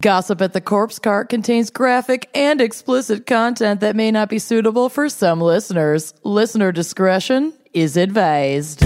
Gossip at the Corpse Cart contains graphic and explicit content that may not be suitable for some listeners. Listener discretion is advised.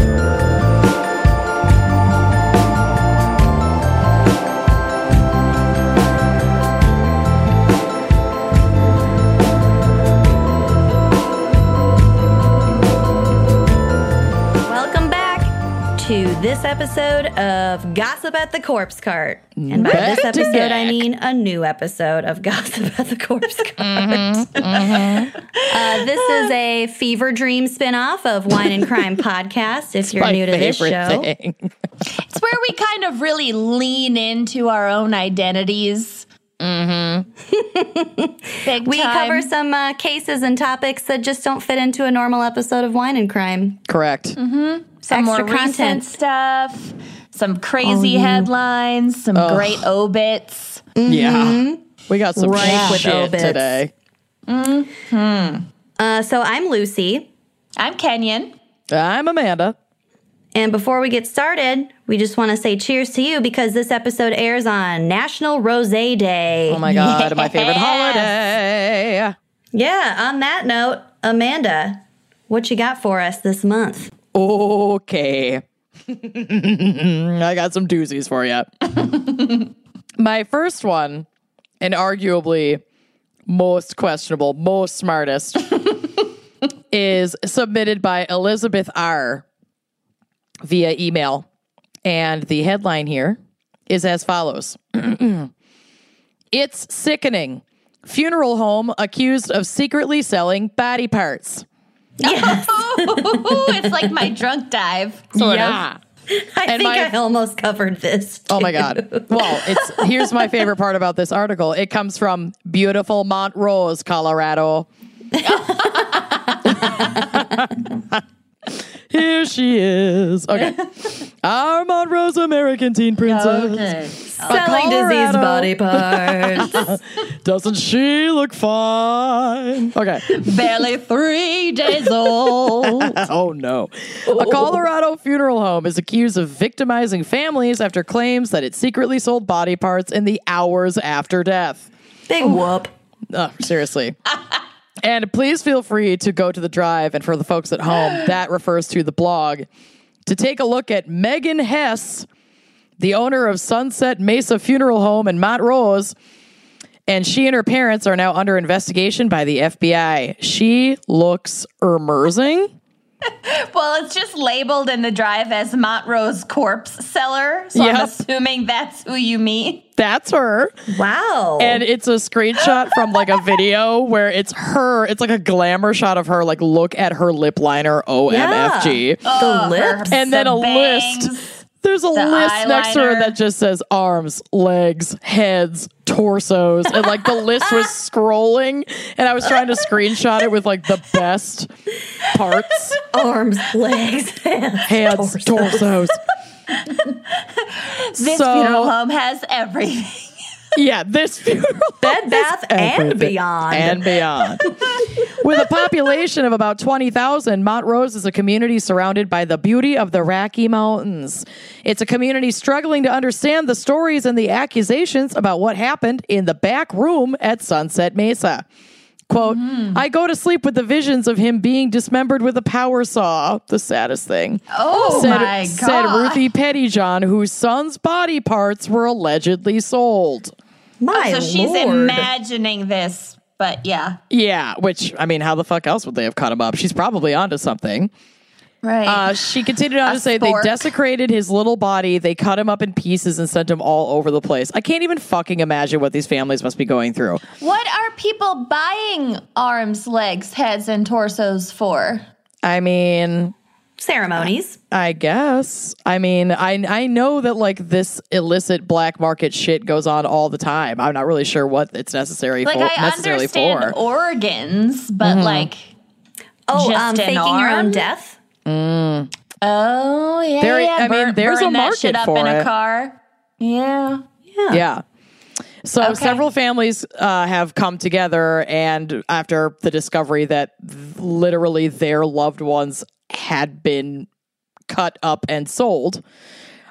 This episode of Gossip at the Corpse Cart. And by Back this episode, I mean a new episode of Gossip at the Corpse Cart. Uh, this is a fever dream spinoff of Wine and Crime podcast. If you're new to this show. It's where we kind of really lean into our own identities. Mm-hmm. Big we time. cover some uh, cases and topics that just don't fit into a normal episode of Wine and Crime. Correct. Some extra more content. recent stuff, some crazy headlines, some great obits. Yeah. We got some Right with shit obits. today. Uh, so I'm Lucy. I'm Kenyon. I'm Amanda. And before we get started, we just want to say cheers to you because this episode airs on National Rose Day. Oh my God, my favorite holiday. yeah, on that note, Amanda, what you got for us this month? Okay. I got some doozies for you. My first one, and arguably most questionable, most smartest, is submitted by Elizabeth R. via email. And the headline here is as follows It's sickening. Funeral home accused of secretly selling body parts. Yes, it's like my drunk dive, sort of. I And think my- I almost covered this. Oh my god. Well, it's here's my favorite part about this article. It comes from beautiful Montrose, Colorado. Here she is. Okay. Our Montrose American teen princess. Okay. Selling diseased body parts. Doesn't she look fine? Okay. Barely three days old. Oh no. A Colorado funeral home is accused of victimizing families after claims that it secretly sold body parts in the hours after death. Big whoop. Oh, seriously. And please feel free to go to the drive. And for the folks at home, that refers to the blog, to take a look at Megan Hess, the owner of Sunset Mesa Funeral Home in Montrose. And she and her parents are now under investigation by the FBI. She looks immersing. Well, it's just labeled in the drive as Montrose corpse seller. So I'm assuming that's who you mean. That's her. Wow. And it's a screenshot from like a video where it's her. It's like a glamour shot of her. Like, look at her lip liner, OMFG. Oh, the lips. and then the a bangs. list. There's a list next to her that just says arms, legs, heads, torsos, and like the list was scrolling, and I was trying to screenshot it with like the best parts, arms, legs, hands. heads, torsos. This So- funeral home has everything. Yeah, this funeral Bed, bath, and beyond. and beyond. With a population of about 20,000, Montrose is a community surrounded by the beauty of the Rocky Mountains. It's a community struggling to understand the stories and the accusations about what happened in the back room at Sunset Mesa. Quote, mm-hmm. I go to sleep with the visions of him being dismembered with a power saw. The saddest thing. Oh said, my said! Ruthie Pettyjohn, whose son's body parts were allegedly sold. My so she's lord. imagining this, but yeah, Yeah, which I mean, how the fuck else would they have cut him up? She's probably onto something. right. Uh, she continued on A to say spork. they desecrated his little body, they cut him up in pieces and sent him all over the place. I can't even fucking imagine what these families must be going through. what are people buying arms, legs, heads, and torsos for? I mean, ceremonies. I guess. I mean, I I know that like this illicit black market shit goes on all the time. I'm not really sure what it's necessary for. Like for. I necessarily understand for. Organs, but like, Oh, Just um, an faking your own arm? death. oh yeah, There- yeah. I mean, there's burn a that market shit up for in it. a car. Yeah. Yeah. So several families uh, have come together, and after the discovery that th- literally their loved ones had been cut up and sold,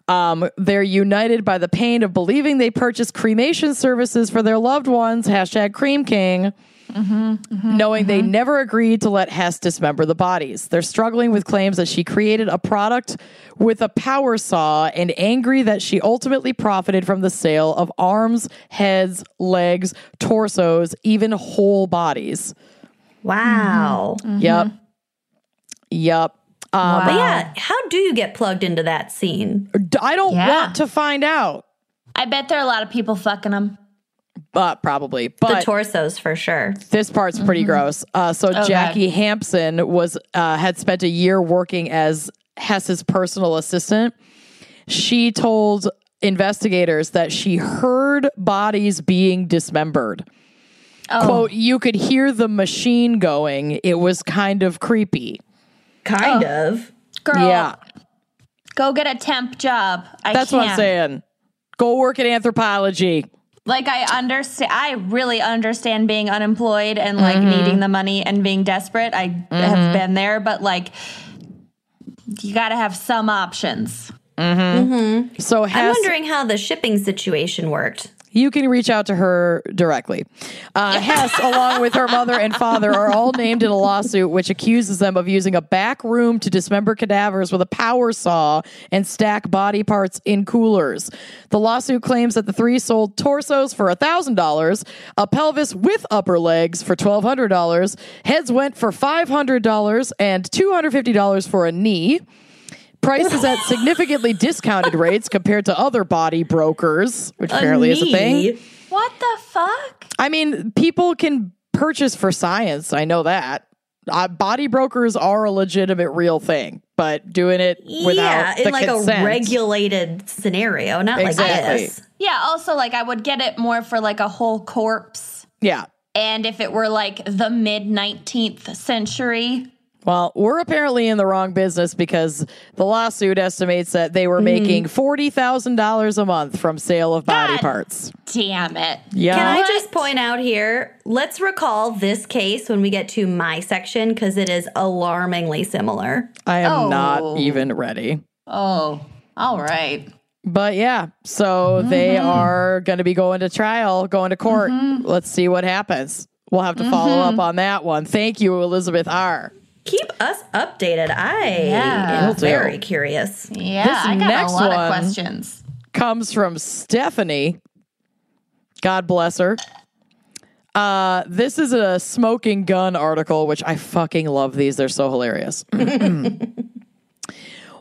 Um, they're united by the pain of believing they purchased cremation services for their loved ones. Hashtag Cream King. Mm-hmm, knowing they mm-hmm. never agreed to let Hess dismember the bodies. They're struggling with claims that she created a product with a power saw and angry that she ultimately profited from the sale of arms, heads, legs, torsos, even whole bodies. Wow. Mm-hmm, yep. Yep. Um, But yeah, how do you get plugged into that scene? I don't Yeah. want to find out, I bet there are a lot of people fucking them. but probably. The But torsos for sure. this part's pretty gross. Uh, so God. Jackie Hampson was uh, had spent a year working as Hess's personal assistant. She told investigators that she heard bodies being dismembered. Quote, you could hear the machine going. It was kind of creepy. Kind oh. of. Girl, Yeah. go get a temp job. I That's can't. what I'm saying. Go work at Anthropologie. Like I understand, I really understand being unemployed and like Mm-hmm. needing the money and being desperate. I have mm-hmm. been there, but like you got to have some options. Mm-hmm. Mm-hmm. So I'm wondering how the shipping situation worked. You can reach out to her directly. Uh, Hess, along with her mother and father, are all named in a lawsuit which accuses them of using a back room to dismember cadavers with a power saw and stack body parts in coolers. The lawsuit claims that the three sold torsos for $1,000, a pelvis with upper legs for $1,200, heads went for $500, and $250 for a knee. Prices at significantly discounted rates compared to other body brokers, which apparently is a thing. What the fuck? I mean, people can purchase for science. I know that. Uh, body brokers are a legitimate real thing, but doing it without yeah, the in like consent. a regulated scenario, not Exactly. like this. Yeah. Also, like I would get it more for like a whole corpse, yeah. and if it were like the mid nineteenth century. Well, we're apparently in the wrong business because the lawsuit estimates that they were Mm-hmm. making forty thousand dollars a month from sale of body God. parts. Damn it! Yeah. Can I What? just point out here? Let's recall this case when we get to my section because it is alarmingly similar. I am Oh. not even ready. Oh, all right. But yeah, so they Mm-hmm. are going to be going to trial, going to court. Let's see what happens. We'll have to follow Mm-hmm. up on that one. Thank you, Elizabeth R. Keep us updated. I Yeah. am Will do. very curious. Yeah, This I got next a lot one- of questions. Comes from Stephanie. God bless her. Uh, this is a smoking gun article, which I fucking love these. They're so hilarious.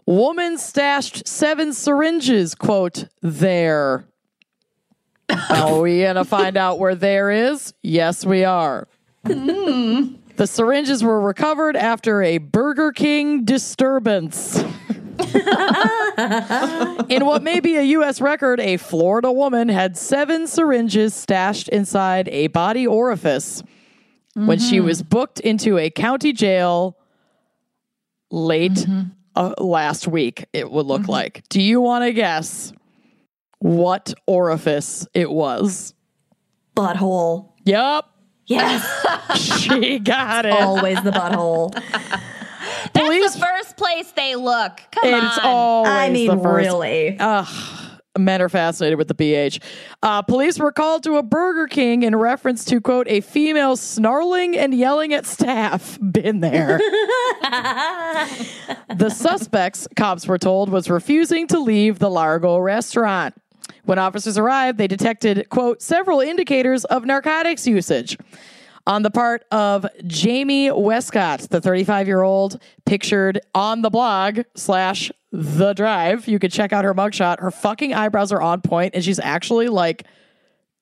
Woman stashed seven syringes, quote, there. Are we going to find out where there is? Yes, we are. The syringes were recovered after a Burger King disturbance. In what may be a U.S. record, a Florida woman had seven syringes stashed inside a body orifice when she mm-hmm. was booked into a county jail late mm-hmm. uh, last week, it would look mm-hmm. like. Do you want to guess what orifice it was? Butthole. Yep, Yes, she got it. always the butthole. That's Police- the first place they look. Come it's on. always I mean, the first. really. Men are fascinated with the BH. Uh, police were called to a Burger King in reference to, quote, a female snarling and yelling at staff. Been there. the suspects, cops were told, was refusing to leave the Largo restaurant. When officers arrived, they detected, quote, several indicators of narcotics usage. On the part of Jamie Westcott, the 35 year old pictured on the blog slash the drive. You could check out her mugshot. Her fucking eyebrows are on point, and she's actually like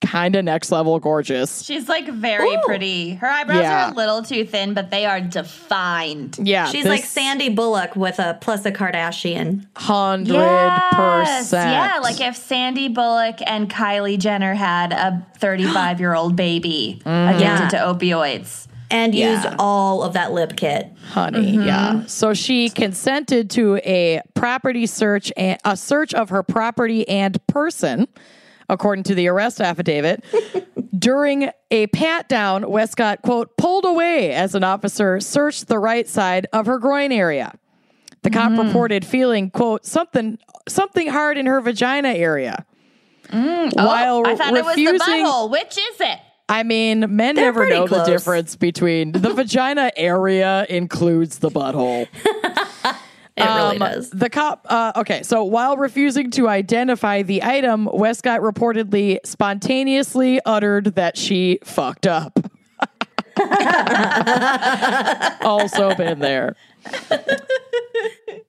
kind of next level gorgeous. She's like very Ooh. pretty. Her eyebrows Yeah. are a little too thin, but they are defined. Yeah, She's this like Sandy Bullock with a plus a Kardashian. hundred Yes. percent. Yeah, like if Sandy Bullock and Kylie Jenner had a 35 year old baby mm-hmm. addicted Yeah. to opioids. And Yeah. used all of that lip kit. honey. Mm-hmm. Yeah. So she consented to a property search and a search of her property and person, according to the arrest affidavit. During a pat down, Westcott quote pulled away as an officer searched the right side of her groin area. The cop mm. reported feeling, quote, something something hard in her vagina area. Mm. Oh, While oh, I thought refusing, it was the butthole. Which is it? I mean, men They're never know close. the difference between the vagina area includes the butthole. It really Um, does. The cop, uh, okay, so while refusing to identify the item, Westcott reportedly spontaneously uttered that she fucked up. also been there.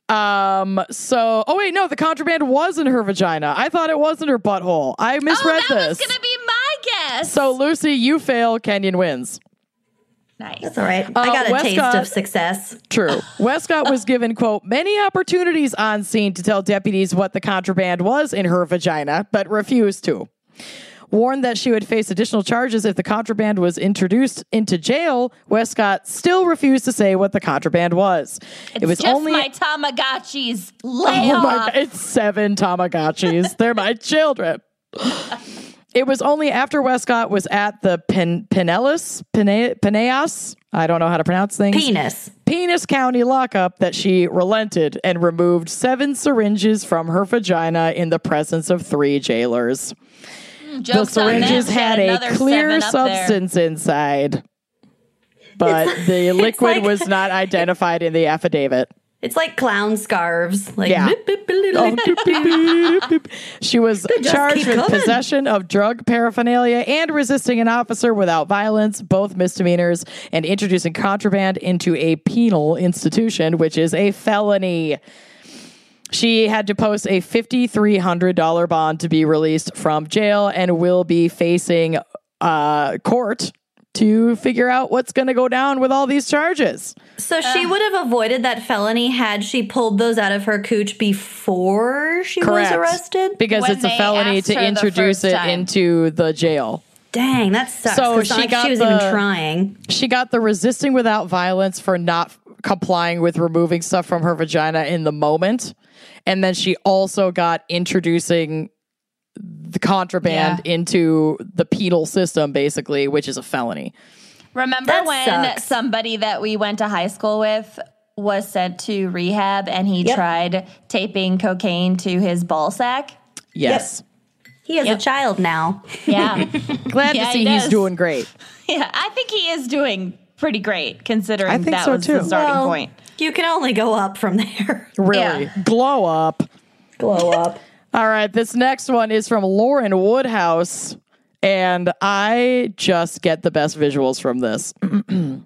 Um, so, oh wait, no, the contraband was in her vagina. I thought it was in her butthole. I Oh, misread that this. was gonna be my guess. so, Lucy, you fail, Kenyon wins. Nice. That's all right. I uh, got a taste of success. True. Westcott was given, quote, many opportunities on scene to tell deputies what the contraband was in her vagina, but refused to. Warned that she would face additional charges if the contraband was introduced into jail, Westcott still refused to say what the contraband was. It's it was just only my Tamagotchis. Lay Oh my off. god, it's seven Tamagotchis. They're my children. It was only after Westcott was at the Pen- Pinellas, Pene- Peneas, I don't know how to pronounce things. Penis. Penis County lockup that she relented and removed seven syringes from her vagina in the presence of three jailers. Hmm, jokes the syringes She had a clear up there. substance inside, but the liquid like- was not identified in the affidavit. It's like clown scarves. Like Yeah. boop, boop, boop, she was charged with coming. possession of drug paraphernalia and resisting an officer without violence, both misdemeanors, and introducing contraband into a penal institution, which is a felony. She had to post a $5,300 bond to be released from jail and will be facing uh, court to figure out what's going to go down with all these charges. So she would have avoided that felony had she pulled those out of her cooch before she Correct. was arrested. Because When it's a felony to introduce it time. into the jail. Dang, that sucks. So So she like got she was the- even trying. She got the resisting without violence for not complying with removing stuff from her vagina in the moment. And then she also got introducing the contraband Yeah. into the penal system, basically, which is a felony. Remember That when sucks. somebody that we went to high school with was sent to rehab and he Yep. tried taping cocaine to his ball sack? Yes. He has Yep. a child now. Yeah. Glad Yeah, to he see he's doing great. yeah. I think he is doing pretty great considering I think that so, was too. the starting Well, point. You can only go up from there. Really. Yeah. Glow up. Glow up. All right, this next one is from Lauren Woodhouse, and I just get the best visuals from this.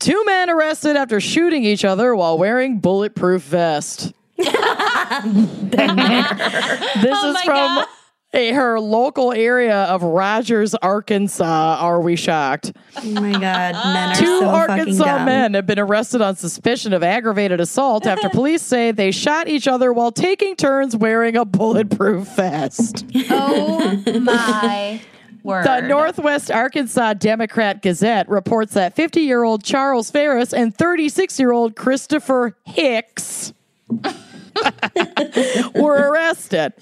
Two men arrested after shooting each other while wearing bulletproof vest. this Oh is from God. A, her local area of Rogers, Arkansas. Are we shocked? Oh my god, men are Two so fucking Arkansas dumb. men have been arrested on suspicion of aggravated assault after police say they shot each other while taking turns wearing a bulletproof vest. Oh my word. The Northwest Arkansas Democrat Gazette reports that 50 year old Charles Ferris and 36 year old Christopher Hicks were arrested.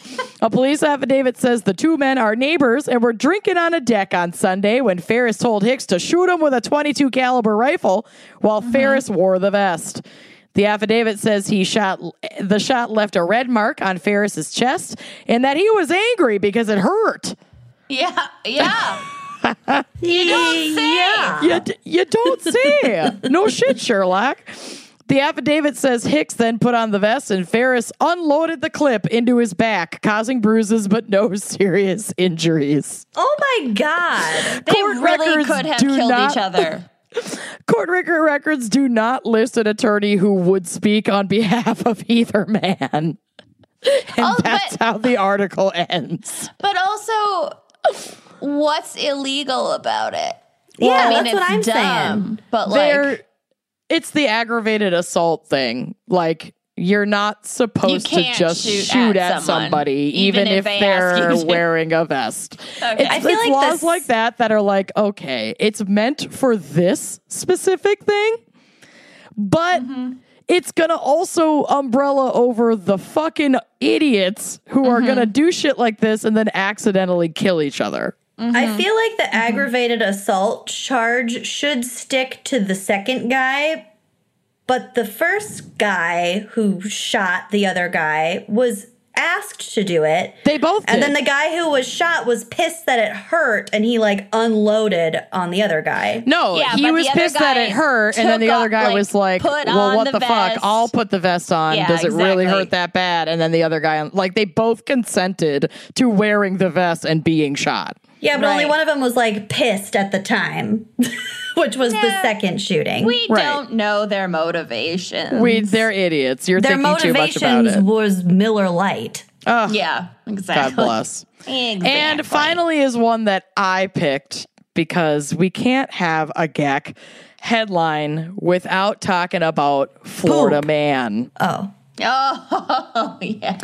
A police affidavit says the two men are neighbors and were drinking on a deck on Sunday when Ferris told Hicks to shoot him with a 22 caliber rifle while uh-huh. Ferris wore the vest. The affidavit says he shot the shot left a red mark on Ferris's chest and that he was angry because it hurt. Yeah. Yeah. You don't say. Yeah. You, d- you don't say. no shit, Sherlock. The affidavit says Hicks then put on the vest and Ferris unloaded the clip into his back, causing bruises but no serious injuries. Oh my god. They Court really could have killed not- each other. Court record records do not list an attorney who would speak on behalf of either man. And Oh, that's but- how the article ends. But also, what's illegal about it? Yeah, I mean, that's what I'm dumb, saying. But They're, like, it's the aggravated assault thing. Like, you're not supposed to just shoot shoot, at at, somebody, even even, if if, they they're wearing a vest. Okay. It's, I feel it's like laws this- like that that are like, okay, it's meant for this specific thing, but Mm-hmm. it's gonna also umbrella over the fucking idiots who are Mm-hmm. gonna do shit like this and then accidentally kill each other. I mm-hmm. feel like the mm-hmm. aggravated assault charge should stick to the second guy But the first guy who shot the other guy was asked to do it. They both And did. then the guy who was shot was pissed that it hurt and he like unloaded on the other guy. No, Yeah, he was pissed that it hurt, and then the other guy like, was like, "Well, what the the, fuck? I'll put the vest on. Yeah, Does it really hurt that bad?" And then the other guy, like, they both consented to wearing the vest and being shot. Yeah, but only one of them was like pissed at the time, which was the second shooting. We Right. don't know their motivation. We, they're idiots. You're Their thinking too much about it. was Miller Lite. Oh, yeah, exactly. God bless. Exactly. And finally, is one that I picked because we can't have a GAC headline without talking about Florida Poop. man. Oh. Oh, yeah.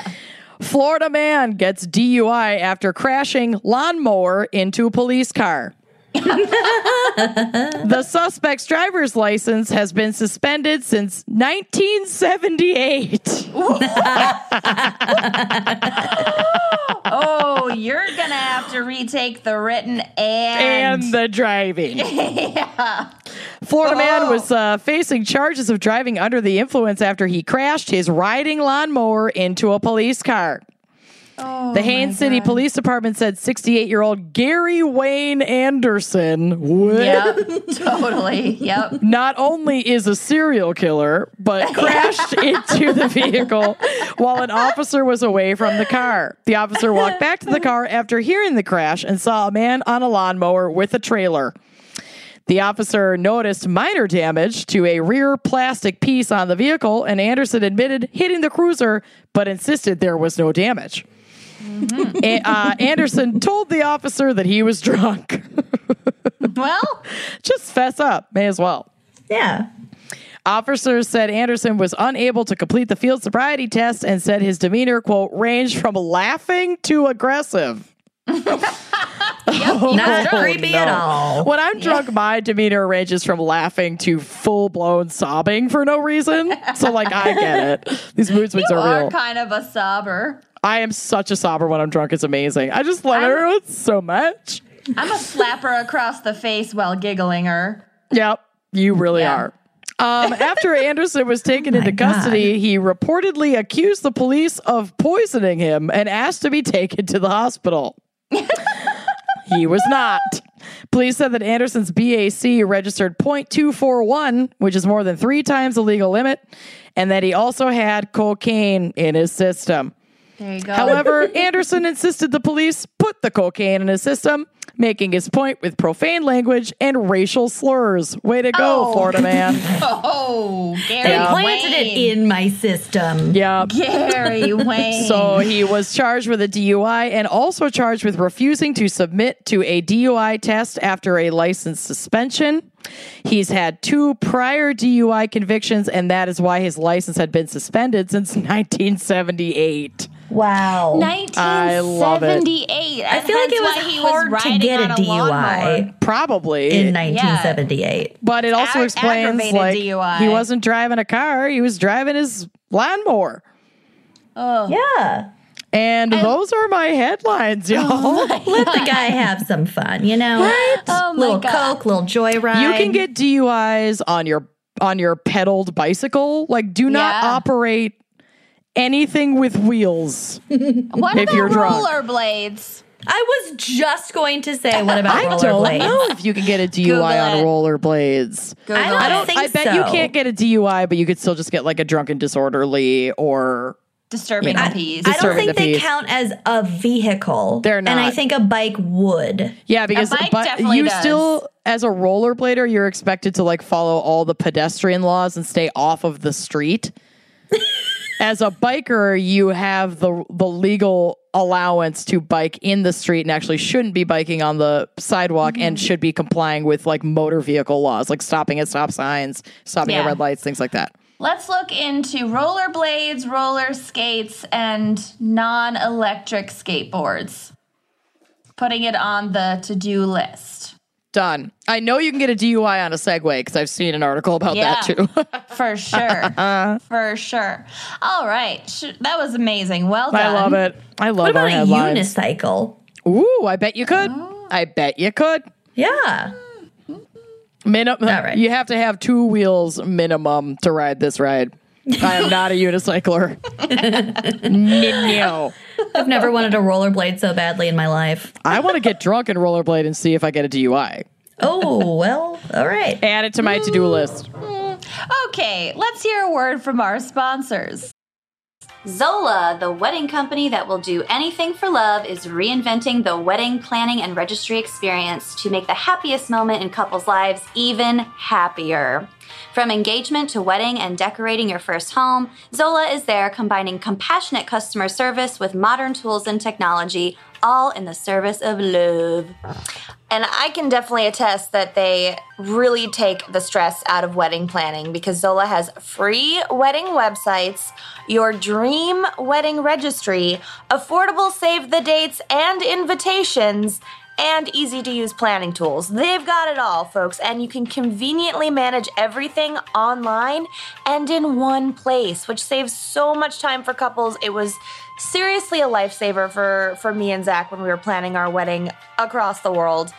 Florida man gets DUI after crashing lawnmower into a police car. the suspect's driver's license has been suspended since 1978. Oh, you're going to have to retake the written and. and the driving. Florida man was uh, facing charges of driving under the influence after he crashed his riding lawnmower into a police car. Oh the Haines City Police Department said 68 year old Gary Wayne Anderson Yep, totally. Yep. not only is a serial killer, but crashed into the vehicle while an officer was away from the car. The officer walked back to the car after hearing the crash and saw a man on a lawnmower with a trailer. The officer noticed minor damage to a rear plastic piece on the vehicle, and Anderson admitted hitting the cruiser, but insisted there was no damage. A- uh, Anderson told the officer that he was drunk. Well, Just fess up, may as well. Yeah. Officers said Anderson was unable to complete the field sobriety test and said his demeanor, quote, ranged from laughing to aggressive. Not Oh, creepy no. at all. When I'm drunk, my demeanor ranges from laughing to full blown sobbing for no reason. So, like, I get it. These mood swings are are real. kind of a sobber. I am such a sobber when I'm drunk. It's amazing. I just love I'm- everyone so much. I'm a slapper across the face while giggling her. Yep, you really Yeah. are. Um, after Anderson was taken into God. custody, he reportedly accused the police of poisoning him and asked to be taken to the hospital. he was not. Police said that Anderson's BAC registered .241, which is more than three times the legal limit, and that he also had cocaine in his system. There you go. However, Anderson insisted the police put the cocaine in his system, making his point with profane language and racial slurs. Way to go, Oh. Florida man. oh, Gary They Yeah. planted it in my system. yeah. Gary Wayne. So he was charged with a DUI and also charged with refusing to submit to a DUI test after a license suspension. He's had two prior DUI convictions, and that is why his license had been suspended since 1978. Wow. I love it. 1978. I feel like it was he hard was to get a on lawnmower. DUI Probably. in 1978. But it also Ag- explains aggravated like DUI. he wasn't driving a car; he was driving his lawnmower. Oh. Yeah. And those are my headlines, oh y'all. Let the guy have some fun, you know? Right? Oh my little God. coke, little joyride. you can get DUIs on your on your pedaled bicycle. Like, do not Yeah. operate anything with wheels. What If about you're drunk. rollerblades? I was just going to say, what about I don't rollerblades? know if you can get a DUI on rollerblades. Google I don't it. know. think I bet you can't get a DUI, but you could still just get like a drunken disorderly or disturbing Yeah. the peace. I don't Disturbing think the they peace. count as a vehicle. They're not. And I think a bike would. Yeah, because bike but definitely you does. still, as a rollerblader, you're expected to like follow all the pedestrian laws and stay off of the street. as a biker, you have the the legal allowance to bike in the street and actually shouldn't be biking on the sidewalk Mm-hmm. and should be complying with like motor vehicle laws, like stopping at stop signs, stopping at red lights, things like that. Let's look into rollerblades, roller skates, and non electric skateboards. Putting it on the to do list. Done. I know you can get a DUI on a Segway because I've seen an article about that too. For sure. For sure. All right. That was amazing. Well done. I love it. I love it. What our about a headlines. unicycle? Ooh, I bet you could. Oh. I bet you could. Yeah. Minimum. Right. You have to have two wheels minimum to ride this ride. I am not a unicycler. no. I've never wanted to rollerblade so badly in my life. I want to get drunk and rollerblade and see if I get a DUI. Oh, well, all right. Add it to my to do mm. list. Okay, let's hear a word from our sponsors. Zola, the wedding company that will do anything for love, is reinventing the wedding planning and registry experience to make the happiest moment in couples' lives even happier. From engagement to wedding and decorating your first home, Zola is there combining compassionate customer service with modern tools and technology, all in the service of love. And I can definitely attest that they really take the stress out of wedding planning because Zola has free wedding websites, your dream wedding registry, affordable save the dates and invitations, and easy to use planning tools. They've got it all, folks, and you can conveniently manage everything online and in one place, which saves so much time for couples. It was seriously a lifesaver for for me and Zach when we were planning our wedding across the world.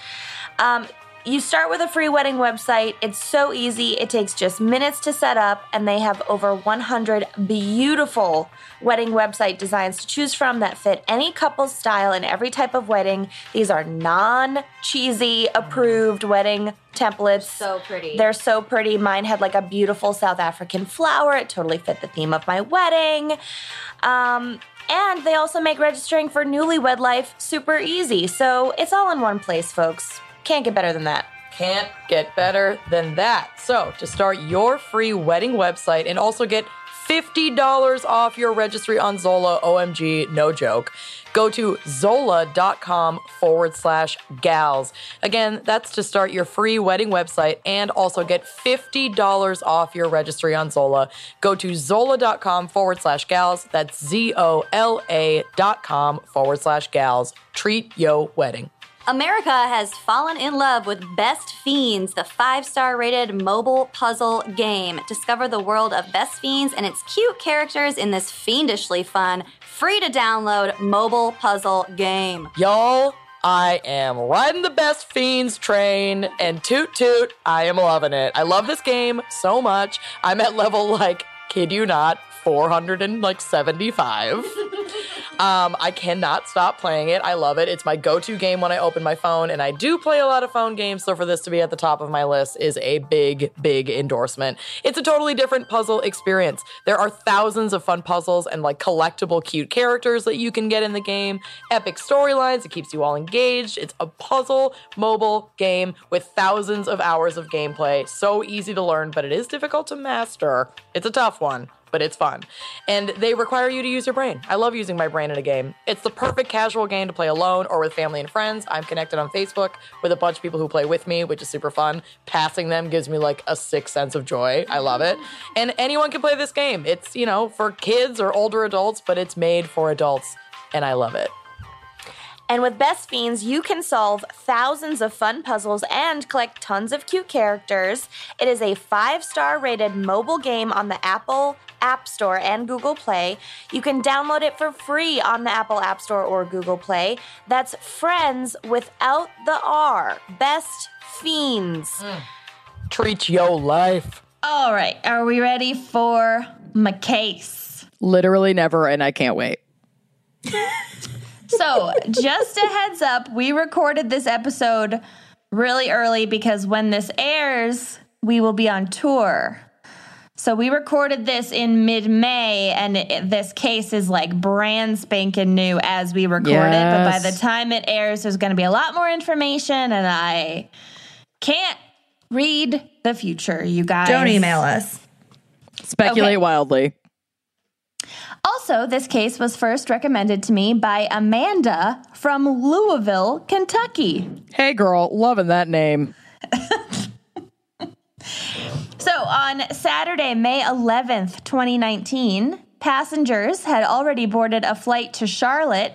Um, you start with a free wedding website. It's so easy. It takes just minutes to set up, and they have over 100 beautiful wedding website designs to choose from that fit any couple's style and every type of wedding. These are non cheesy approved wedding templates. So pretty. They're so pretty. Mine had like a beautiful South African flower. It totally fit the theme of my wedding. Um, and they also make registering for newlywed life super easy. So it's all in one place, folks. Can't get better than that. Can't get better than that. So, to start your free wedding website and also get $50 off your registry on Zola, OMG, no joke, go to zola.com forward slash gals. Again, that's to start your free wedding website and also get $50 off your registry on Zola. Go to zola.com forward slash gals. That's Z O L A dot com forward slash gals. Treat yo wedding. America has fallen in love with Best Fiends, the five star rated mobile puzzle game. Discover the world of Best Fiends and its cute characters in this fiendishly fun, free to download mobile puzzle game. Y'all, I am riding the best fiends train and toot toot, I am loving it. I love this game so much. I'm at level like, kid you not, 475. um, I cannot stop playing it. I love it. It's my go-to game when I open my phone, and I do play a lot of phone games. So for this to be at the top of my list is a big, big endorsement. It's a totally different puzzle experience. There are thousands of fun puzzles and like collectible, cute characters that you can get in the game. Epic storylines. It keeps you all engaged. It's a puzzle mobile game with thousands of hours of gameplay. So easy to learn, but it is difficult to master. It's a tough one but it's fun. And they require you to use your brain. I love using my brain in a game. It's the perfect casual game to play alone or with family and friends. I'm connected on Facebook with a bunch of people who play with me, which is super fun. Passing them gives me like a sick sense of joy. I love it. And anyone can play this game. It's, you know, for kids or older adults, but it's made for adults, and I love it. And with Best Fiends, you can solve thousands of fun puzzles and collect tons of cute characters. It is a five star rated mobile game on the Apple App Store and Google Play. You can download it for free on the Apple App Store or Google Play. That's Friends without the R. Best Fiends. Hmm. Treat yo life. All right, are we ready for my case? Literally never, and I can't wait. So, just a heads up, we recorded this episode really early because when this airs, we will be on tour. So, we recorded this in mid May, and it, this case is like brand spanking new as we record it. But by the time it airs, there's going to be a lot more information, and I can't read the future, you guys. Don't email us. Speculate Okay. wildly. Also, this case was first recommended to me by Amanda from Louisville, Kentucky. Hey, girl, loving that name. So, on Saturday, May 11th, 2019, passengers had already boarded a flight to Charlotte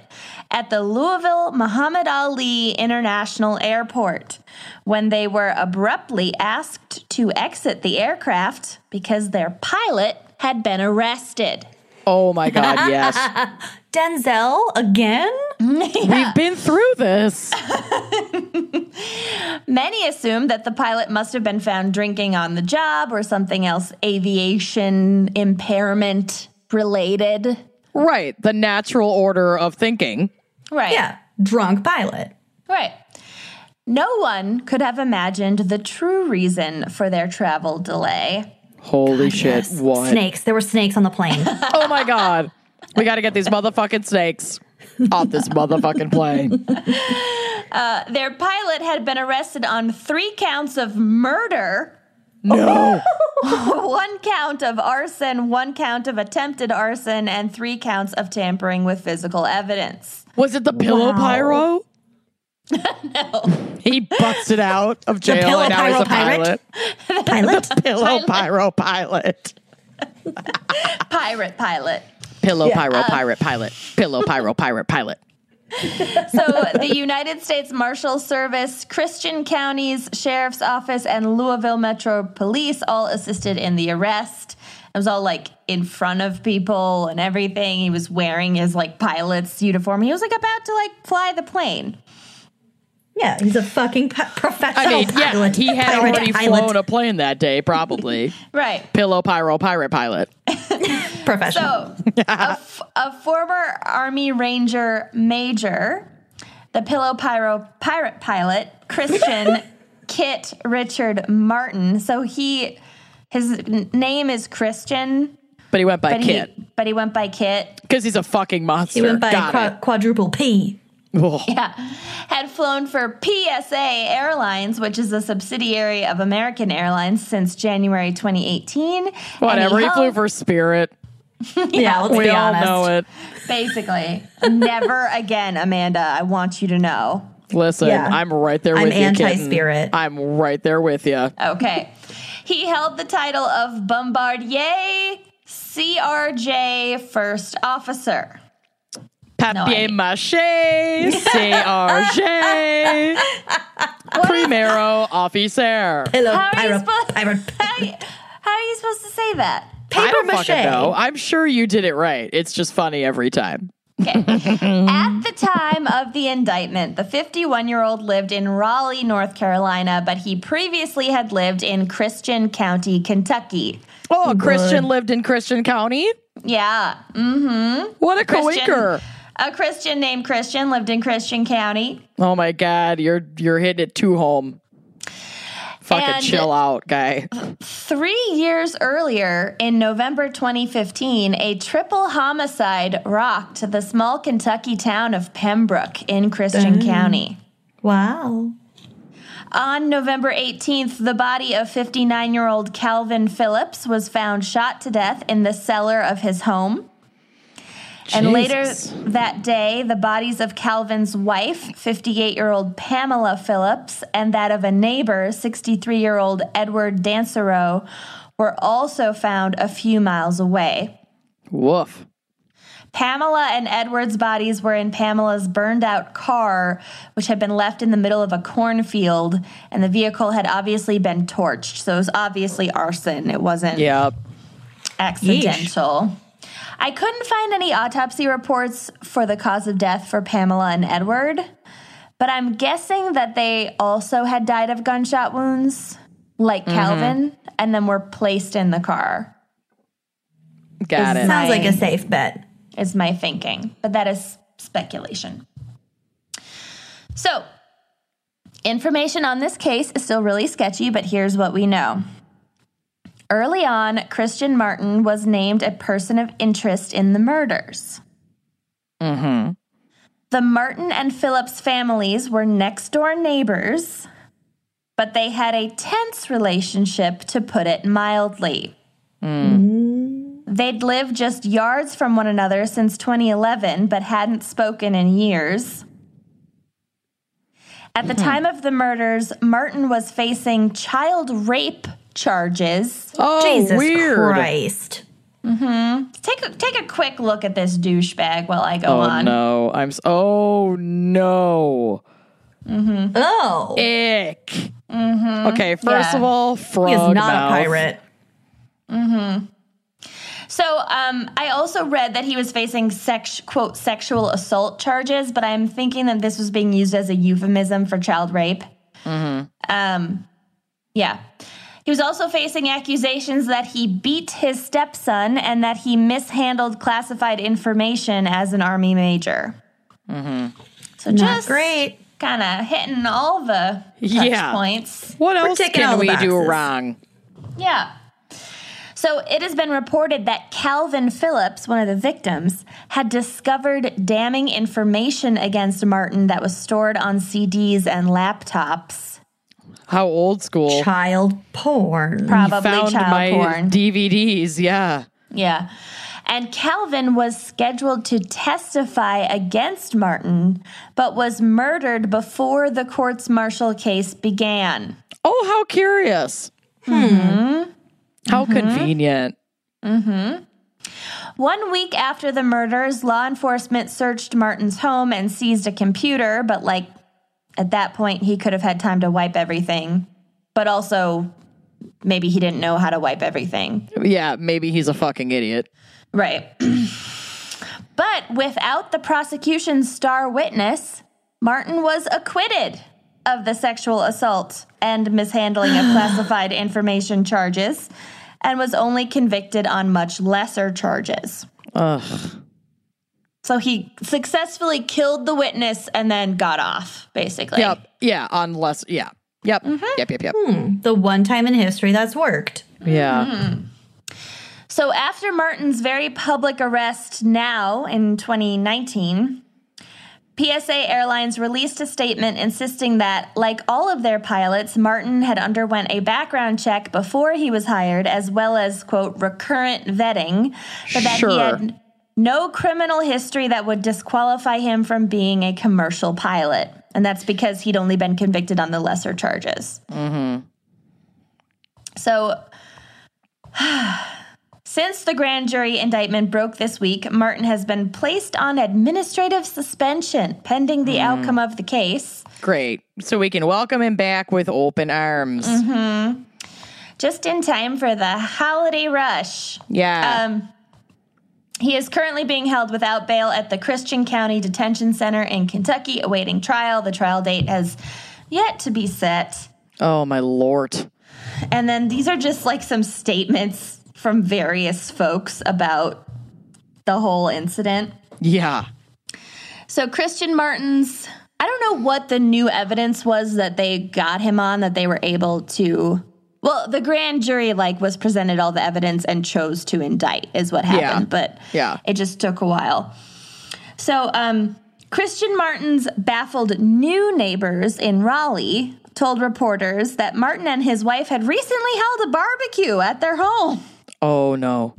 at the Louisville Muhammad Ali International Airport when they were abruptly asked to exit the aircraft because their pilot had been arrested. Oh my God, yes. Denzel again? We've been through this. Many assume that the pilot must have been found drinking on the job or something else aviation impairment related. Right. The natural order of thinking. Right. Yeah, drunk pilot. Right. No one could have imagined the true reason for their travel delay. Holy shit. Yes. What? Snakes. There were snakes on the plane. Oh my God. We got to get these motherfucking snakes off this motherfucking plane. Uh, their pilot had been arrested on three counts of murder, No. one count of arson, one count of attempted arson, and three counts of tampering with physical evidence. Was it the pillow Wow. pyro? No. He busted out of jail and now he's a pirate? pilot. pilot. Pillow pyro pilot. Pirate pilot. Pillow pyro uh, pirate pilot. Pillow pyro pirate pilot. So, the United States Marshal Service, Christian County's Sheriff's Office, and Louisville Metro Police all assisted in the arrest. It was all like in front of people and everything. He was wearing his like pilot's uniform. He was like about to like fly the plane. Yeah, he's a fucking pi- professional I mean, yeah, he had Pirate already pilot. flown a plane that day, probably. Right. Pillow pyro pirate pilot. professional. So, a, f- a former Army Ranger Major, the Pillow Pyro pirate pilot, Christian Kit Richard Martin. So he, his n- name is Christian, But he went by but Kit he, but he went by Kit. because he's a fucking monster. he went by Got qua- quadruple P. Oh. Yeah, had flown for PSA Airlines, which is a subsidiary of American Airlines since January 2018. Whatever. He, flew for Spirit. Yeah, let's We be all honest. know it. Basically, never again, Amanda. I want you to know. Listen, Yeah. I'm right there I'm with you. kitten. anti-spirit. I'm right there with you. Okay. He held the title of Bombardier CRJ First Officer. Papier I- mache, CRJ, Primero officer. Pillow How are you supposed- pirate. How, are you supposed to say that? I Paper don't mache. fucking know. I'm sure you did it right. It's just funny every time. At the time of the indictment, the 51 year old lived in Raleigh, North Carolina, but he previously had lived in Christian County, Kentucky. Oh, Christian lived in Christian County. Yeah. Mm-hmm. What a Christian. coinker. A Christian named Christian lived in Christian County. Oh my god, you're you're hitting it too home. Fucking And- chill out, guy. Three years earlier, in November 2015, a triple homicide rocked the small Kentucky town of Pembroke in Christian County. Wow. On November 18th, the body of 59 year old Calvin Phillips was found shot to death in the cellar of his home. And later that day, the bodies of Calvin's wife, 58 year old Pamela Phillips, and that of a neighbor, 63 year old Edward Dansereau, were also found a few miles away. Woof. Pamela and Edward's bodies were in Pamela's burned out car, which had been left in the middle of a cornfield, and the vehicle had obviously been torched. So it was obviously arson. It wasn't Yeah. accidental. I couldn't find any autopsy reports for the cause of death for Pamela and Edward, but I'm guessing that they also had died of gunshot wounds, like mm-hmm. Calvin, and then were placed in the car, Got it. Sounds like a safe bet. is my thinking. But that is speculation. So, information on this case is still really sketchy, but here's what we know. Early on, Christian Martin was named a person of interest in the murders. Mm-hmm. The Martin and Phillips families were next door neighbors, but they had a tense relationship, to put it mildly. Mm. Mm. They'd lived just yards from one another since 2011, but hadn't spoken in years. At the mm-hmm. time of the murders, Martin was facing child rape charges. Oh, Jesus weird. Christ. Take a, take a quick look at this douchebag while I go Oh on. no, I'm. s- Oh no, Mm-hmm. Oh. ick. Mm-hmm. Okay, first Yeah. of all, he is not mouth. a pirate. Mm-hmm. So um, I also read that he was facing sex, quote sexual assault charges, but I'm thinking that this was being used as a euphemism for child rape. Um, yeah. He was also facing accusations that he beat his stepson and that he mishandled classified information as an army major. Mm-hmm. So Not just great. kind of hitting all the touch Yeah. points. What else can we do wrong? Yeah. So it has been reported that Calvin Phillips, one of the victims, had discovered damning information against Martin that was stored on CDs and laptops. How old school? Child porn. Probably Found child my porn. DVDs. Yeah. Yeah. And Calvin was scheduled to testify against Martin, but was murdered before the court's martial case began. Oh, how curious. Hmm. How convenient. hmm One week after the murders, law enforcement searched Martin's home and seized a computer, but like at that point, he could have had time to wipe everything. But also, maybe he didn't know how to wipe everything. Yeah, maybe he's a fucking idiot. Right. but without the prosecution's star witness, Martin was acquitted of the sexual assault and mishandling of classified information charges and was only convicted on much lesser charges. Ugh. So he successfully killed the witness and then got off, basically. Yep. Yeah. Unless. Yeah. Yep. Mm-hmm. Yep. Yep. Yep. The one time in history that's worked. Yeah. So after Martin's very public arrest now in 2019, PSA Airlines released a statement insisting that, like all of their pilots, Martin had underwent a background check before he was hired, as well as, quote, recurrent vetting, but that Sure. he had no criminal history that would disqualify him from being a commercial pilot. And that's because he'd only been convicted on the lesser charges. So since the grand jury indictment broke this week, Martin has been placed on administrative suspension pending the outcome of the case. Great. So we can welcome him back with open arms. Mm-hmm. Just in time for the holiday rush. Yeah. Um, he is currently being held without bail at the Christian County Detention Center in Kentucky, awaiting trial. The trial date has yet to be set. oh my lord. And then these are just like some statements from various folks about the whole incident. Yeah. So Christian Martin's I don't know what the new evidence was that they got him on that they were able to well, the grand jury like was presented all the evidence and chose to indict is what happened, but Yeah. it just took a while. So, um Christian Martin's baffled new neighbors in Raleigh told reporters that Martin and his wife had recently held a barbecue at their home. Oh no.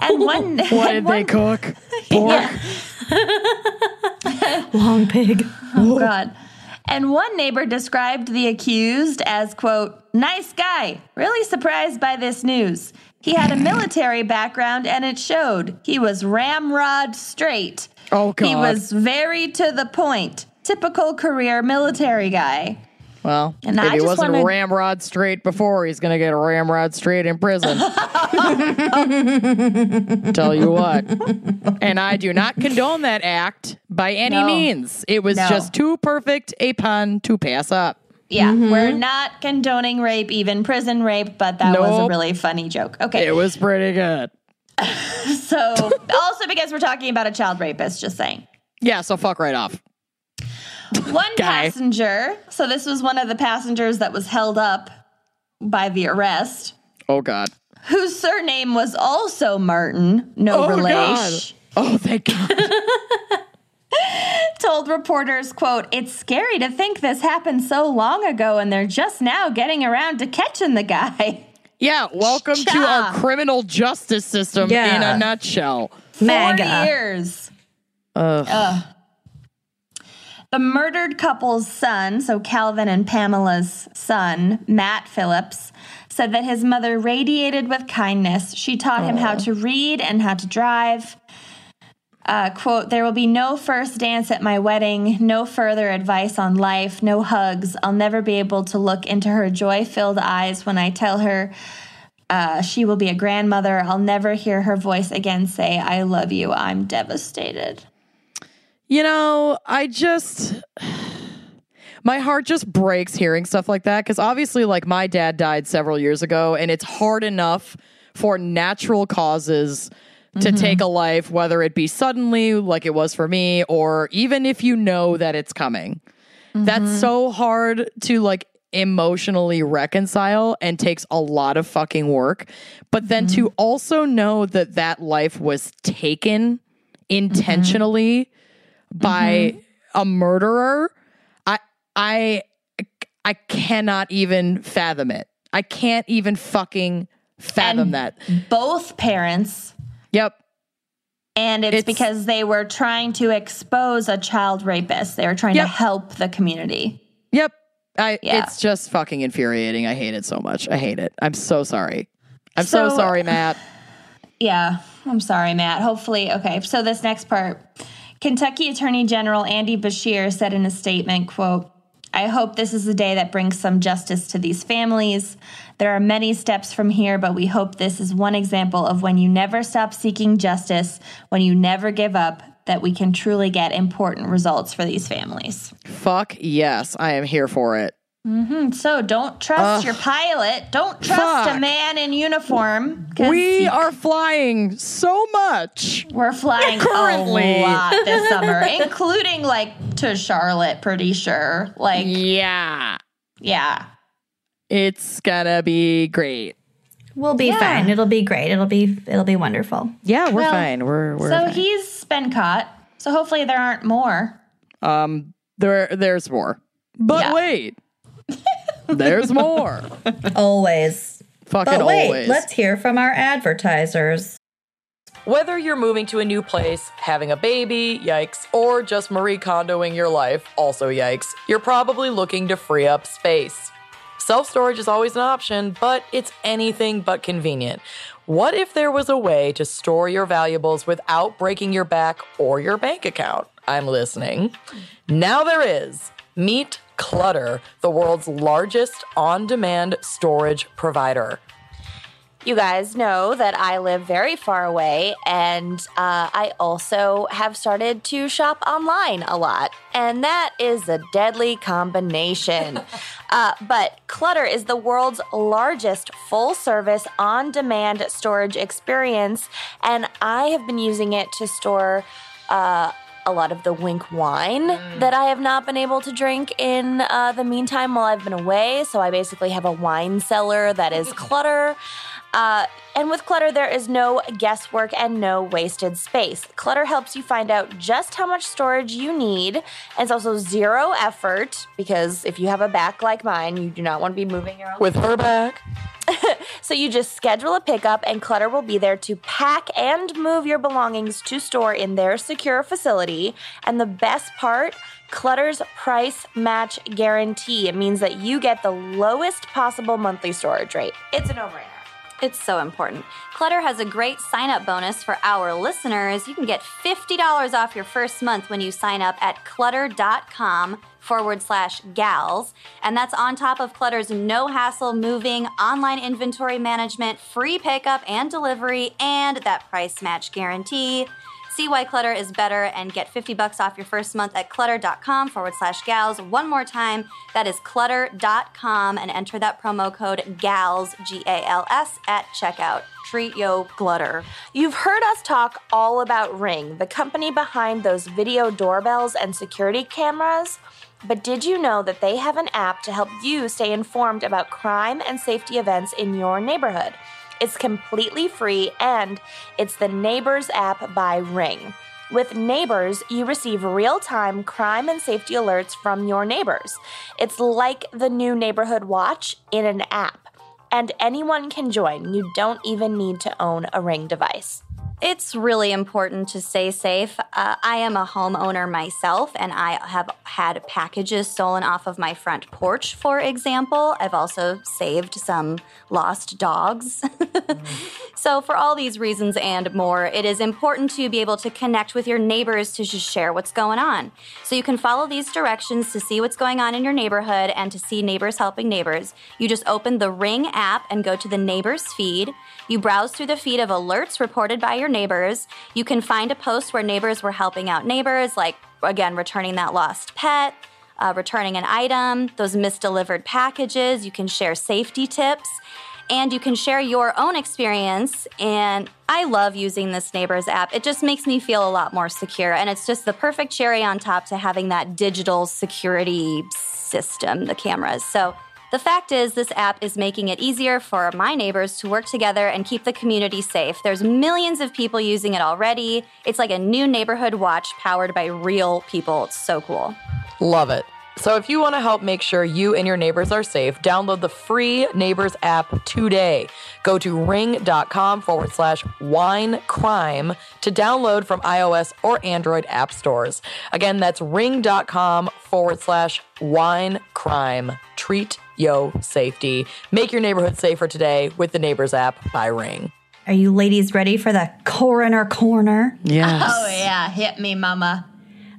And one What did they cook? Pork. Long pig. Oh God. And one neighbor described the accused as, quote, nice guy, really surprised by this news. He had a military background and it showed. He was ramrod straight. Oh, God. He was very to the point. Typical career military guy. Well, And if I he just wasn't wanna- ramrod straight before, he's gonna get a ramrod straight in prison. Tell you what. And I do not condone that act by any No. means. It was No. just too perfect a pun to pass up. Yeah, we're mm-hmm. not condoning rape, even prison rape, but that was a really funny joke. Okay. It was pretty good. So, also because we're talking about a child rapist, just saying. Yeah, so fuck right off. One Guy. passenger, so this was one of the passengers that was held up by the arrest, Oh God. whose surname was also Martin, no Oh relation, Oh thank God. told reporters, quote, It's scary to think this happened so long ago and they're just now getting around to catching the guy. yeah, welcome to our criminal justice system Yeah. in a nutshell. Four MAGA. years. Ugh. The murdered couple's son, so Calvin and Pamela's son, Matt Phillips, said that his mother radiated with kindness. She taught him how to read and how to drive. Uh, quote, there will be no first dance at my wedding, no further advice on life, no hugs. I'll never be able to look into her joy filled eyes when I tell her uh, she will be a grandmother. I'll never hear her voice again say, I love you. I'm devastated. You know, I just my heart just breaks hearing stuff like that because obviously, like, my dad died several years ago, and it's hard enough for natural causes to mm-hmm. take a life, whether it be suddenly, like it was for me, or even if you know that it's coming. That's mm-hmm. so hard to like emotionally reconcile and takes a lot of fucking work. But then to mm-hmm. also know that that life was taken intentionally by mm-hmm. a murderer, I I I cannot even fathom it. I can't even fucking fathom And- that. Both parents, Yep. and it's, It's- because they were trying to expose a child rapist. They were trying Yep. to help the community. Yep. I Yeah. it's just fucking infuriating. I hate it so much. I hate it. I'm so sorry. I'm so, So- sorry, Matt. Yeah, I'm sorry, Matt. Hopefully, okay. So this next part, Kentucky Attorney General Andy Beshear said in a statement, "quote I hope this is the day that brings some justice to these families. There are many steps from here, but we hope this is one example of when you never stop seeking justice, when you never give up, that we can truly get important results for these families. Fuck yes, I am here for it. So don't trust your pilot. Don't trust Fuck. a man in uniform. We he- are flying so much. We're flying Currently. a lot this summer, including like to Charlotte, pretty sure. Like, Yeah. yeah. It's gonna be great. We'll be Yeah. fine. It'll be great. It'll be it'll be wonderful. Yeah, we're Well, fine. We're we're so fine. he's been caught. So hopefully there aren't more. um there there's more. But Yeah. wait. there's more. Always. Fucking But wait, always. let's hear from our advertisers. Whether you're moving to a new place, having a baby, yikes, or just Marie Kondoing your life, also yikes, you're probably looking to free up space. Self storage is always an option, but it's anything but convenient. What if there was a way to store your valuables without breaking your back or your bank account? I'm listening. Now there is. Meet Clutter, the world's largest on demand storage provider. You guys know that I live very far away, and uh, I also have started to shop online a lot. And that is a deadly combination. uh, but Clutter is the world's largest full service on demand storage experience, and I have been using it to store. Uh, a lot of the wink wine that I have not been able to drink in uh, the meantime while I've been away. So I basically have a wine cellar that is clutter. Uh, and with Clutter, there is no guesswork and no wasted space. Clutter helps you find out just how much storage you need. And it's also zero effort because if you have a back like mine, you do not want to be moving your own With her back. so you just schedule a pickup and Clutter will be there to pack and move your belongings to store in their secure facility. And the best part, Clutter's price match guarantee. It means that you get the lowest possible monthly storage rate. It's a no-brainer. It's so important. Clutter has a great sign up bonus for our listeners. You can get $50 off your first month when you sign up at clutter.com forward slash gals. And that's on top of Clutter's no hassle moving, online inventory management, free pickup and delivery, and that price match guarantee. See why Clutter is better and get 50 bucks off your first month at clutter.com forward slash gals. One more time, that is clutter.com and enter that promo code GALS, G A L S, at checkout. Treat yo Clutter. You've heard us talk all about Ring, the company behind those video doorbells and security cameras. But did you know that they have an app to help you stay informed about crime and safety events in your neighborhood? It's completely free and it's the Neighbors app by Ring. With Neighbors, you receive real time crime and safety alerts from your neighbors. It's like the new Neighborhood Watch in an app, and anyone can join. You don't even need to own a Ring device. It's really important to stay safe. Uh, I am a homeowner myself, and I have had packages stolen off of my front porch, for example. I've also saved some lost dogs. so, for all these reasons and more, it is important to be able to connect with your neighbors to just share what's going on. So, you can follow these directions to see what's going on in your neighborhood and to see neighbors helping neighbors. You just open the Ring app and go to the neighbors feed. You browse through the feed of alerts reported by your neighbors. You can find a post where neighbors were helping out neighbors, like, again, returning that lost pet. uh, returning an item, those misdelivered packages. You can share safety tips and you can share your own experience. And I love using this Neighbors app. It just makes me feel a lot more secure. And it's just the perfect cherry on top to having that digital security system, the cameras. So the fact is, this app is making it easier for my neighbors to work together and keep the community safe. There's millions of people using it already. It's like a new neighborhood watch powered by real people. It's so cool. Love it. So if you want to help make sure you and your neighbors are safe, download the free Neighbors app today. Go to ring.com forward slash wine crime to download from iOS or Android app stores. Again, that's ring.com forward slash wine crime. Treat yo safety. Make your neighborhood safer today with the Neighbors app by Ring. Are you ladies ready for the coroner corner? Yes. Oh, yeah. Hit me, mama.